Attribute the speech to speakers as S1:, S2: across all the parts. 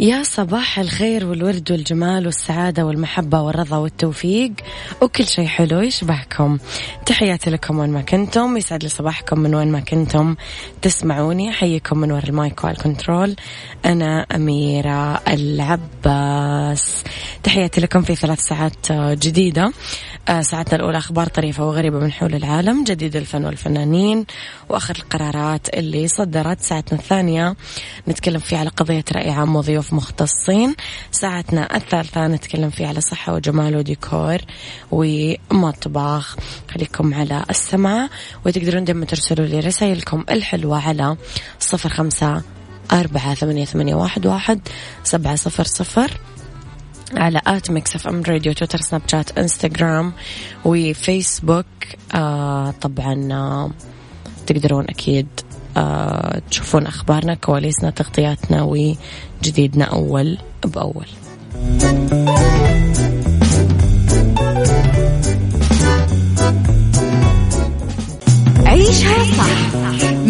S1: يا صباح الخير والورد والجمال والسعادة والمحبة والرضا والتوفيق وكل شيء حلو يشبهكم. تحياتي لكم وين ما كنتم. يسعد لي صباحكم من وين ما كنتم. تسمعوني أحييكم من وراء ال mic وال control أنا أميرة العباس. تحياتي لكم في ثلاث ساعات جديدة. ساعتنا الأولى أخبار طريفة وغريبة من حول العالم جديد الفن والفنانين وآخر القرارات اللي صدرت. ساعتنا الثانية نتكلم فيه على قضية رأي عام وضيوف مختصين. ساعتنا الثالثة نتكلم فيه على صحة وجمال وديكور ومطبخ. خليكم على السمع وتقدرون دائما ترسلوا لي رسائلكم الحلوة على صفر خمسة أربعة ثمانية, ثمانية واحد, واحد سبعة صفر صفر. على at Mix FM Radio تويتر سناب شات إنستغرام وفيسبوك. آه طبعا آه تقدرون أكيد آه تشوفون أخبارنا كواليسنا تغطياتنا وجديدنا أول بأول.
S2: عيشها صح.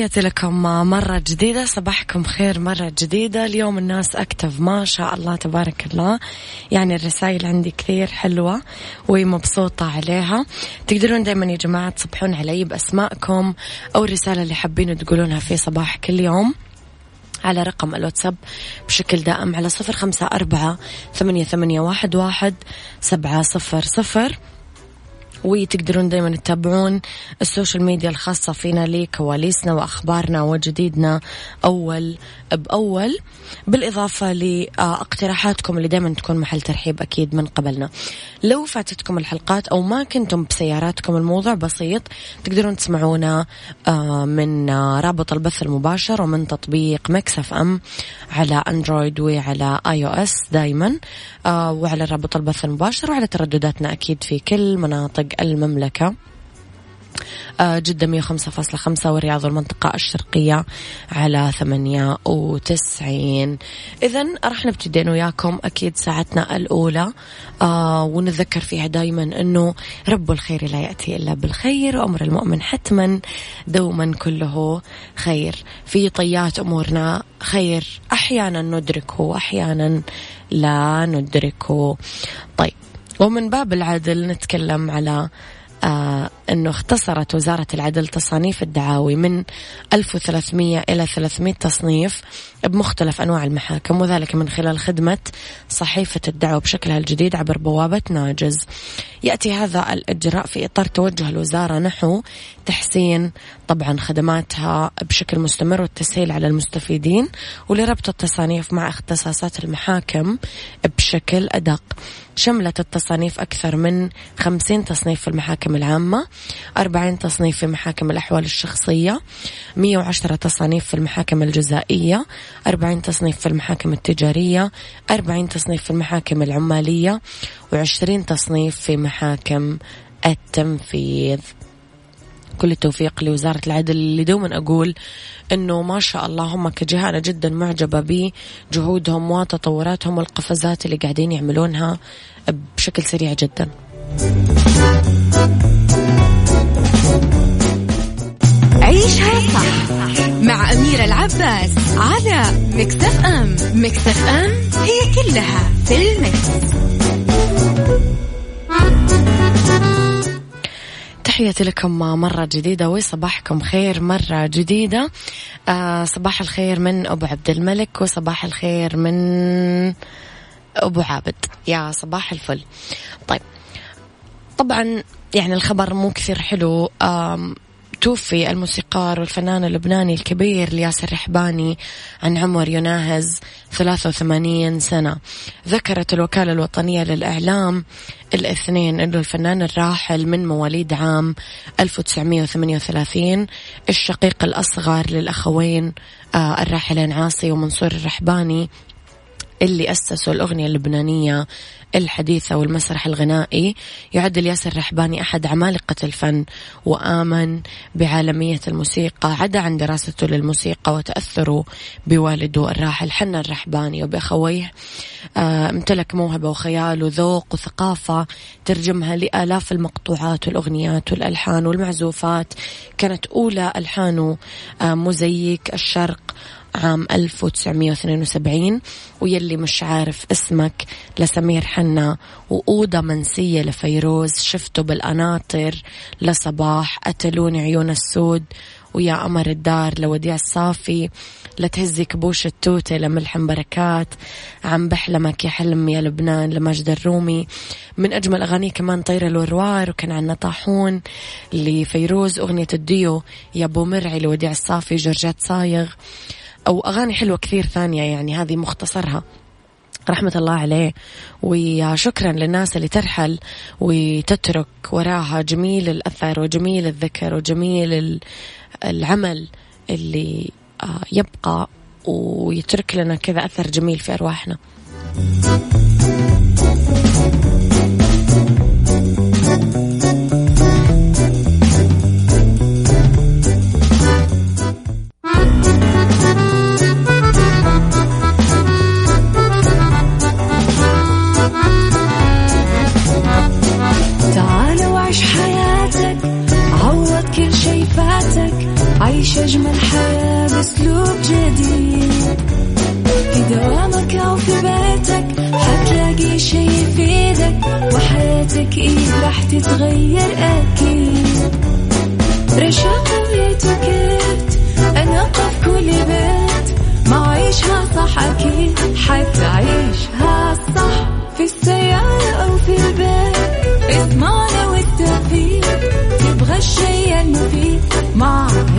S1: تحياتي لكم مرة جديدة صباحكم خير مرة جديدة. اليوم الناس أكتف ما شاء الله تبارك الله. يعني الرسائل عندي كثير حلوة ومبسوطة عليها. تقدرون دايما يا جماعة تصبحون علي بأسمائكم أو الرسالة اللي حابين تقولونها في صباح كل يوم على رقم الواتساب بشكل دائم على صفر خمسة أربعة ثمانية, ثمانية واحد, واحد سبعة صفر صفر. وتقدرون دايما تتابعون ال social media الخاصة فينا لكواليسنا وأخبارنا وجديدنا أول بأول. بالإضافة لأقتراحاتكم اللي دايما تكون محل ترحيب أكيد من قبلنا. لو فاتتكم الحلقات أو ما كنتم بسياراتكم الموضوع بسيط تقدرون تسمعونا آه، من رابط البث المباشر ومن تطبيق Mix FM على Android وعلى iOS دايما آه، وعلى رابط البث المباشر وعلى تردداتنا أكيد في كل مناطق المملكة. آه، جدة مية خمسة فاصلة خمسة والرياض والمنطقة الشرقية على ثمانية وتسعين. إذا راح نبتدي وياكم أكيد ساعتنا الأولى. آه ونتذكر فيها دايما أنه رب الخير لا يأتي إلا بالخير وأمر المؤمن حتما دوما كله خير. في طيات أمورنا خير أحيانا ندركه وأحيانا لا ندركه. طيب ومن باب العدل نتكلم على آه أنه اختصرت وزارة العدل تصانيف الدعاوي من 1300 إلى 300 تصنيف. بمختلف أنواع المحاكم وذلك من خلال خدمة صحيفة الدعوة بشكلها الجديد عبر بوابة ناجز. يأتي هذا الإجراء في إطار توجه الوزارة نحو تحسين طبعا خدماتها بشكل مستمر والتسهيل على المستفيدين ولربط التصانيف مع اختصاصات المحاكم بشكل أدق. شملت التصانيف أكثر من 50 تصنيف في المحاكم العامة 40 تصنيف في محاكم الأحوال الشخصية 110 تصانيف في المحاكم الجزائية 40 تصنيف في المحاكم التجارية 40 تصنيف في المحاكم العمالية و20 تصنيف في محاكم التنفيذ. كل التوفيق لوزارة العدل اللي دوما أقول أنه ما شاء الله هم كجهة أنا جدا معجبة بجهودهم وتطوراتهم والقفزات اللي قاعدين يعملونها بشكل سريع جدا.
S2: أميرة العباس على مكتف أم. مكتف أم هي كلها في المكس.
S1: تحياتي لكم مرة جديدة وصباحكم خير مرة جديدة. آه صباح الخير من أبو عبد الملك وصباح الخير من أبو عابد. يا صباح الفل. طيب. طبعا يعني الخبر مو كثير حلو. توفي الموسيقار والفنان اللبناني الكبير الياس الرحباني عن عمر يناهز 83 سنة. ذكرت الوكالة الوطنية للإعلام الاثنين أنه الفنان الراحل من مواليد عام 1938 الشقيق الأصغر للأخوين آه، الراحلين عاصي ومنصور الرحباني. اللي أسسوا الأغنية اللبنانية الحديثة والمسرح الغنائي. يعد الياس الرحباني أحد عمالقة الفن وآمن بعالمية الموسيقى عدا عن دراسته للموسيقى وتأثره بوالده الراحل حنا الرحباني. وبأخويه آه، امتلك موهبة وخيال وذوق وثقافة ترجمها لآلاف المقطوعات والأغنيات والألحان والمعزوفات. كانت أولى ألحانه آه، مزيك الشرق عام 1972 ويلي مش عارف اسمك لسمير حنا وأوضة منسية لفيروز شفته بالقناطر لصباح قتلوني عيون السود ويا قمر الدار لوديع الصافي لتهزي كبوش التوتة لملحم بركات عم بحلمك يا حلم يا لبنان لمجد الرومي. من أجمل أغانيه كمان طير الوروار وكان عنا طاحون لفيروز أغنية الديو يا بو مرعي لوديع الصافي جورجات صايغ. أو أغاني حلوة كثير ثانية يعني هذه مختصرها. رحمة الله عليه. وشكرا للناس اللي ترحل وتترك وراها جميل الأثر وجميل الذكر وجميل العمل اللي آه، يبقى ويترك لنا كذا أثر جميل في أرواحنا.
S3: تتغير أكيد. رشاق ويتوكيت أنا قف كل بيت. ما عيشها صح أكيد حتعيشها صح. في السيارة أو في البيت اسمعنا والتوفيق. تبغى الشيء المفيد ما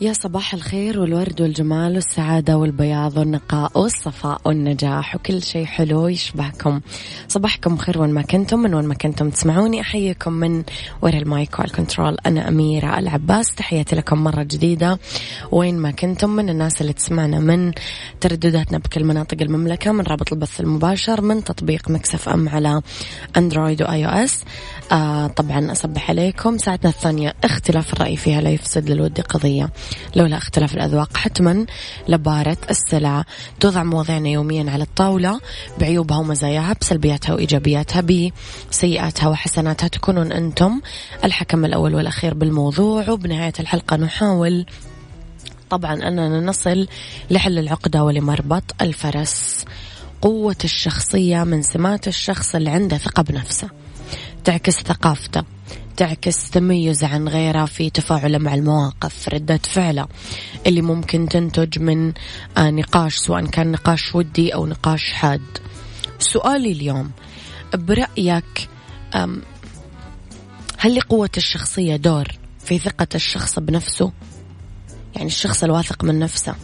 S1: يا صباح الخير والورد والجمال والسعادة والبياض والنقاء والصفاء والنجاح وكل شيء حلو يشبهكم. صباحكم خير وين ما كنتم من وين ما كنتم تسمعوني أحييكم من وراء ال mic وال control أنا أميرة العباس تحياتي لكم مرة جديدة. وين ما كنتم من الناس اللي تسمعنا من تردداتنا بكل مناطق المملكة من رابط البث المباشر من تطبيق Mix FM على Android و iOS. آه طبعا أصبح عليكم. ساعتنا الثانية اختلاف الرأي فيها لا يفسد للود قضية. لولا اختلاف الأذواق حتما لبارت السلع توضع مواضيعنا يوميا على الطاولة بعيوبها ومزاياها بسلبياتها وإيجابياتها بسيئاتها وحسناتها تكونون أنتم الحكم الأول والأخير بالموضوع. وبنهاية الحلقة نحاول طبعا أننا نصل لحل العقدة ولمربط الفرس قوة الشخصية من سمات الشخص اللي عنده ثقة بنفسه تعكس ثقافته. تعكس تميز عن غيره في تفاعله مع المواقف. ردة فعله اللي ممكن تنتج من آه، نقاش سواء كان نقاش ودي أو نقاش حاد. سؤالي اليوم برأيك هل لقوة الشخصية دور في ثقة الشخص بنفسه؟ يعني الشخص الواثق من نفسه.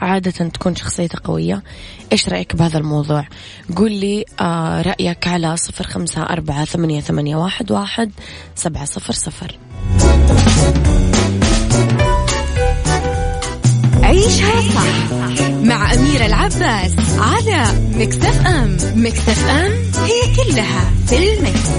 S1: عادة تكون شخصيته قوية. إيش رأيك بهذا الموضوع؟ قول لي آه رأيك على صفر خمسة أربعة ثمانية, ثمانية واحد, واحد سبعة صفر صفر.
S2: عيشها صح مع أميرة العباس على مكتف أم مكتف أم هي كلها في المكس.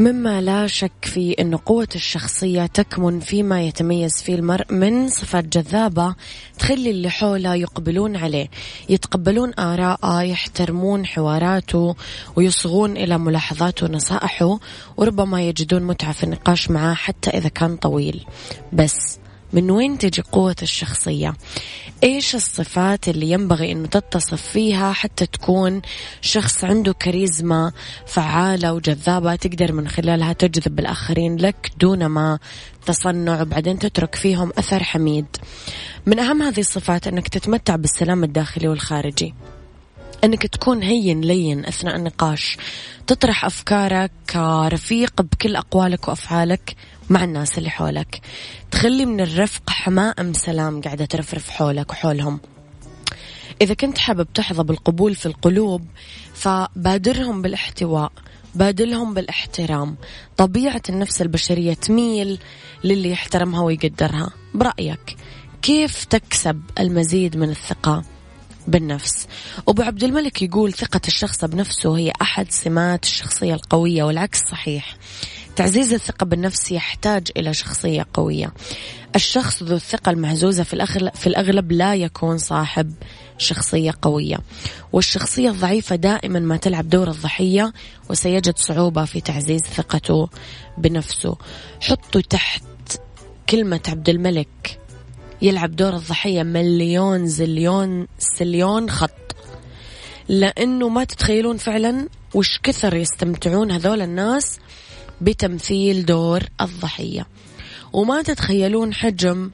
S1: مما لا شك في أن قوة الشخصية تكمن فيما يتميز فيه المرء من صفات جذابة تخلي اللي حوله يقبلون عليه. يتقبلون آراءه يحترمون حواراته ويصغون إلى ملاحظاته ونصائحه وربما يجدون متعة في النقاش معه حتى إذا كان طويل. بس من وين تجي قوة الشخصية؟ إيش الصفات اللي ينبغي أنه تتصف فيها حتى تكون شخص عنده كاريزما فعالة وجذابة تقدر من خلالها تجذب الآخرين لك دون ما تصنع وبعدين تترك فيهم أثر حميد. من أهم هذه الصفات أنك تتمتع بالسلام الداخلي والخارجي. إنك تكون هين لين أثناء النقاش. تطرح أفكارك كرفيق بكل أقوالك وأفعالك. مع الناس اللي حولك. تخلي من الرفق حمائم سلام قاعدة ترفرف حولك وحولهم. إذا كنت حابب تحظى بالقبول في القلوب فبادرهم بالاحتواء بادلهم بالاحترام. طبيعة النفس البشرية تميل للي يحترمها ويقدرها. برأيك كيف تكسب المزيد من الثقة بالنفس؟ أبو عبد الملك يقول ثقة الشخص بنفسه هي أحد سمات الشخصية القوية والعكس صحيح. تعزيز الثقة بالنفس يحتاج إلى شخصية قوية. الشخص ذو الثقة المهزوزة في الأغلب, في الأغلب لا يكون صاحب شخصية قوية. والشخصية الضعيفة دائما ما تلعب دور الضحية وسيجد صعوبة في تعزيز ثقته بنفسه. حطوا تحت كلمة عبد الملك يلعب دور الضحية مليون زليون سليون خط. لأنه ما تتخيلون فعلا وش كثر يستمتعون هذول الناس بتمثيل دور الضحية. وما تتخيلون حجم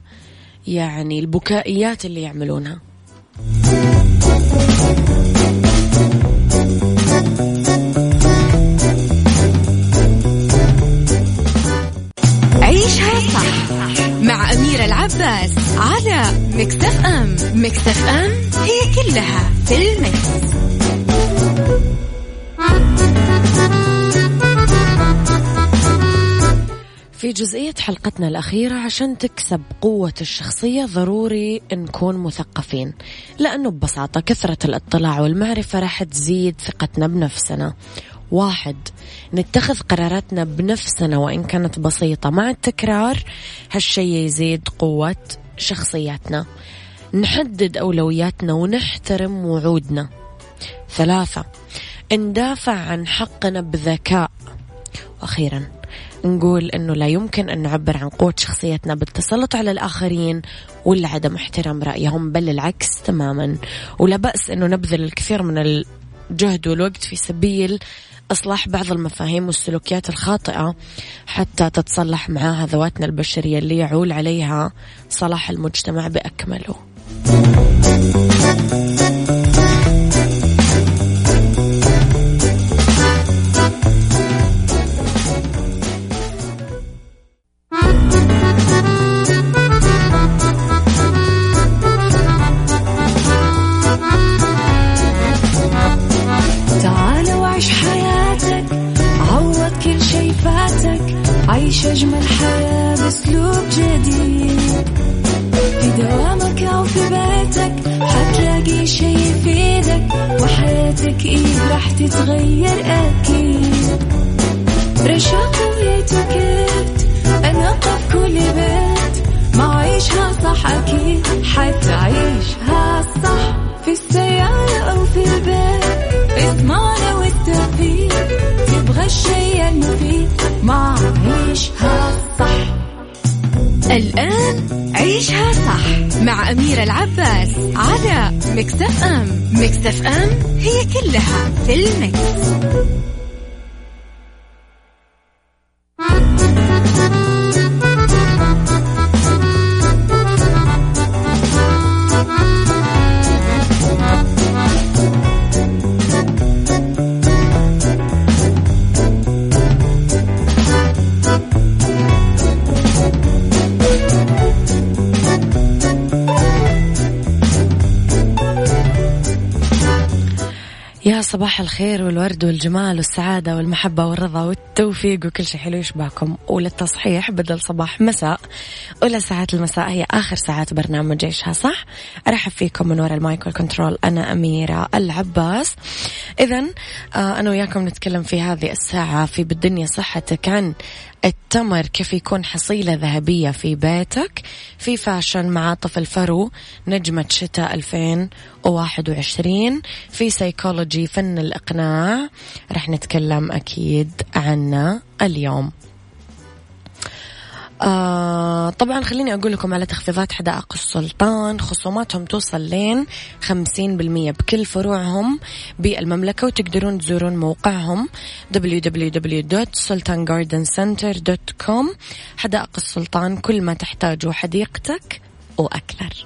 S1: يعني البكائيات اللي يعملونها. جزئية حلقتنا الأخيرة عشان تكسب قوة الشخصية ضروري نكون مثقفين لأنه ببساطة كثرة الاطلاع والمعرفة راح تزيد ثقتنا بنفسنا. واحد نتخذ قراراتنا بنفسنا وإن كانت بسيطة مع التكرار هالشي يزيد قوة شخصياتنا. نحدد أولوياتنا ونحترم وعودنا. ثلاثة ندافع عن حقنا بذكاء. وأخيرا نقول أنه لا يمكن أن نعبر عن قوة شخصيتنا بالتسلط على الآخرين ولا عدم احترام رأيهم بل العكس تماما ولا بأس أنه نبذل الكثير من الجهد والوقت في سبيل إصلاح بعض المفاهيم والسلوكيات الخاطئة حتى تتصلح معها ذواتنا البشرية اللي يعول عليها صلاح المجتمع بأكمله.
S3: أكيد حتعيشها صح في السيارة أو في البيت. اسمعنا والتوفيق تبغى الشيء المفيد. ما عيشها صح.
S2: الآن عيشها صح مع أميرة العباس على مكتف أم. مكتف أم هي كلها في المكس.
S1: صباح الخير والورد والجمال والسعادة والمحبة والرضا والتوفيق وكل شيء حلو يشبهكم وللتصحيح بدل صباح مساء أولى ساعات المساء هي آخر ساعات برنامج عيشها صح؟ أرحب فيكم من وراء ال mic وال control أنا أميرة العباس. إذا آه أنا وياكم نتكلم في هذه الساعة في بالدنيا صحتك عن التمر كيف يكون حصيلة ذهبية في بيتك. في fashion معاطف الفرو نجمة شتاء 2021 في سيكولوجي فن الإقناع. رح نتكلم أكيد عنه اليوم. آه طبعا خليني أقول لكم على تخفيضات حدائق السلطان. خصوماتهم توصل لين خمسين بالمية بكل فروعهم بالمملكة وتقدرون تزورون موقعهم www.sultangardencenter.com حدائق السلطان كل ما تحتاجه حديقتك وأكثر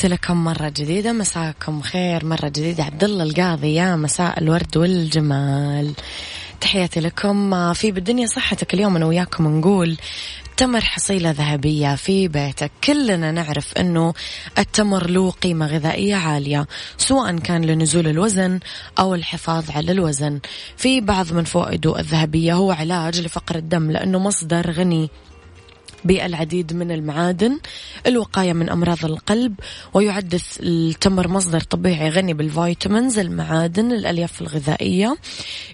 S1: تحياتي لكم مرة جديدة مساكم خير. مرة جديدة. عبد الله القاضي يا مساء الورد والجمال. تحياتي لكم. في بالدنيا صحتك اليوم أنا وياكم نقول التمر حصيلة ذهبية في بيتك. كلنا نعرف أنه التمر له قيمة غذائية عالية سواء كان لنزول الوزن أو الحفاظ على الوزن. في بعض من فوائده الذهبية هو علاج لفقر الدم لأنه مصدر غني. بالعديد من المعادن. الوقاية من أمراض القلب ويعد التمر مصدر طبيعي غني بال vitamins المعادن الألياف الغذائية.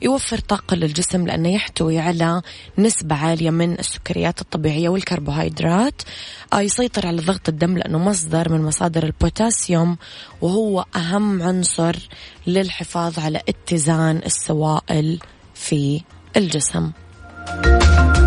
S1: يوفر طاقة للجسم لأنه يحتوي على نسبة عالية من السكريات الطبيعية والكربوهيدرات. آه، يسيطر على ضغط الدم لأنه مصدر من مصادر البوتاسيوم وهو أهم عنصر للحفاظ على اتزان السوائل في الجسم.
S2: عيشها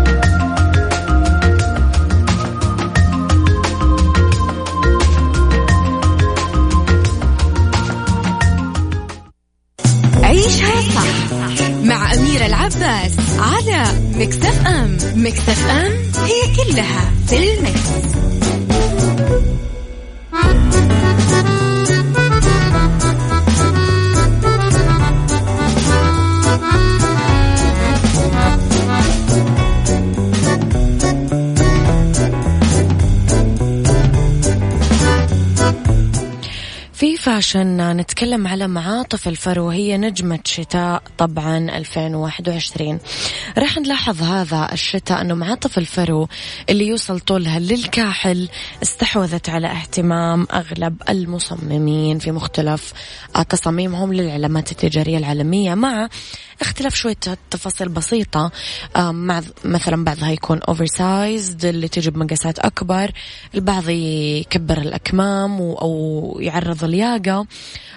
S2: العباس على مكتف أم مكتف أم هي كلها في المكس.
S1: في fashion نتكلم على معاطف الفرو هي نجمة شتاء طبعا 2021 راح نلاحظ هذا الشتاء أنه معاطف الفرو اللي يوصل طولها للكاحل استحوذت على اهتمام أغلب المصممين في مختلف تصاميمهم للعلامات التجارية العالمية مع اختلاف شوية تفاصيل بسيطة. مع مثلا بعضها يكون oversized اللي تجي بمقاسات أكبر البعض يكبر الأكمام أو يعرض الياقة.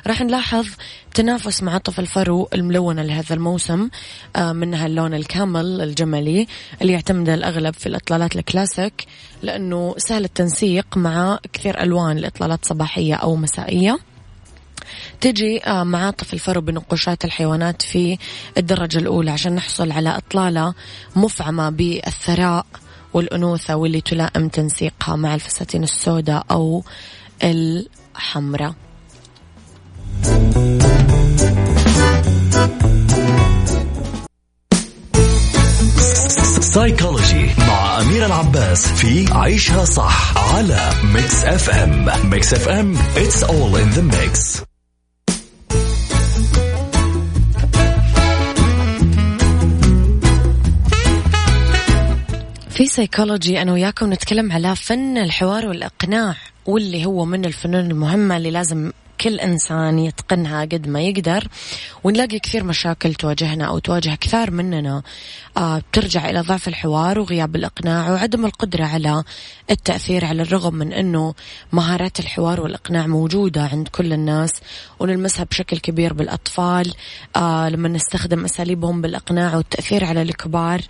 S1: راح نلاحظ تنافس معاطف الفرو الملونة لهذا الموسم. منها اللون ال camel الجملي اللي يعتمد الأغلب في الإطلالات الكلاسيك لأنه سهل التنسيق مع كثير ألوان لإطلالات صباحية أو مسائية. تجي معاطف الفرو بنقوشات الحيوانات في الدرجة الأولى عشان نحصل على إطلالة مفعمة بالثراء والأنوثة واللي تلائم تنسيقها مع الفساتين السوداء أو الحمراء.
S4: سايكولوجي مع أميرة العباس في عيشها صح على Mix FM Mix FM it's all in the mix.
S1: في سيكولوجي أنا وياكم نتكلم على فن الحوار والإقناع واللي هو من الفنون المهمة اللي لازم كل إنسان يتقنها قد ما يقدر ونلاقي كثير مشاكل تواجهنا أو تواجه كثار مننا. آه بترجع إلى ضعف الحوار وغياب الإقناع وعدم القدرة على التأثير على الرغم من أنه مهارات الحوار والإقناع موجودة عند كل الناس ونلمسها بشكل كبير بالأطفال. آه لما نستخدم أساليبهم بالإقناع والتأثير على الكبار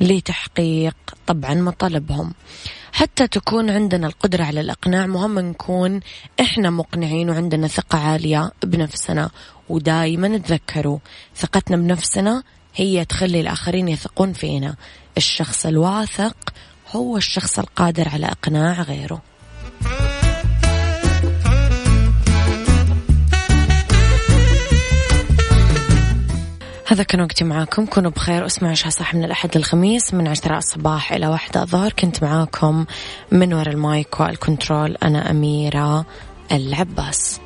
S1: لتحقيق طبعا مطالبهم. حتى تكون عندنا القدرة على الإقناع مهم نكون إحنا مقنعين وعندنا ثقة عالية بنفسنا. ودايما تذكروا ثقتنا بنفسنا هي تخلي الآخرين يثقون فينا. الشخص الواثق هو الشخص القادر على إقناع غيره. هذا كان وقتي معاكم. كونوا بخير اسمعوا عشاء صح من الأحد للخميس من عشرة الصباح إلى واحدة الظهر. كنت معاكم من وراء المايك والكنترول أنا أميرة العباس.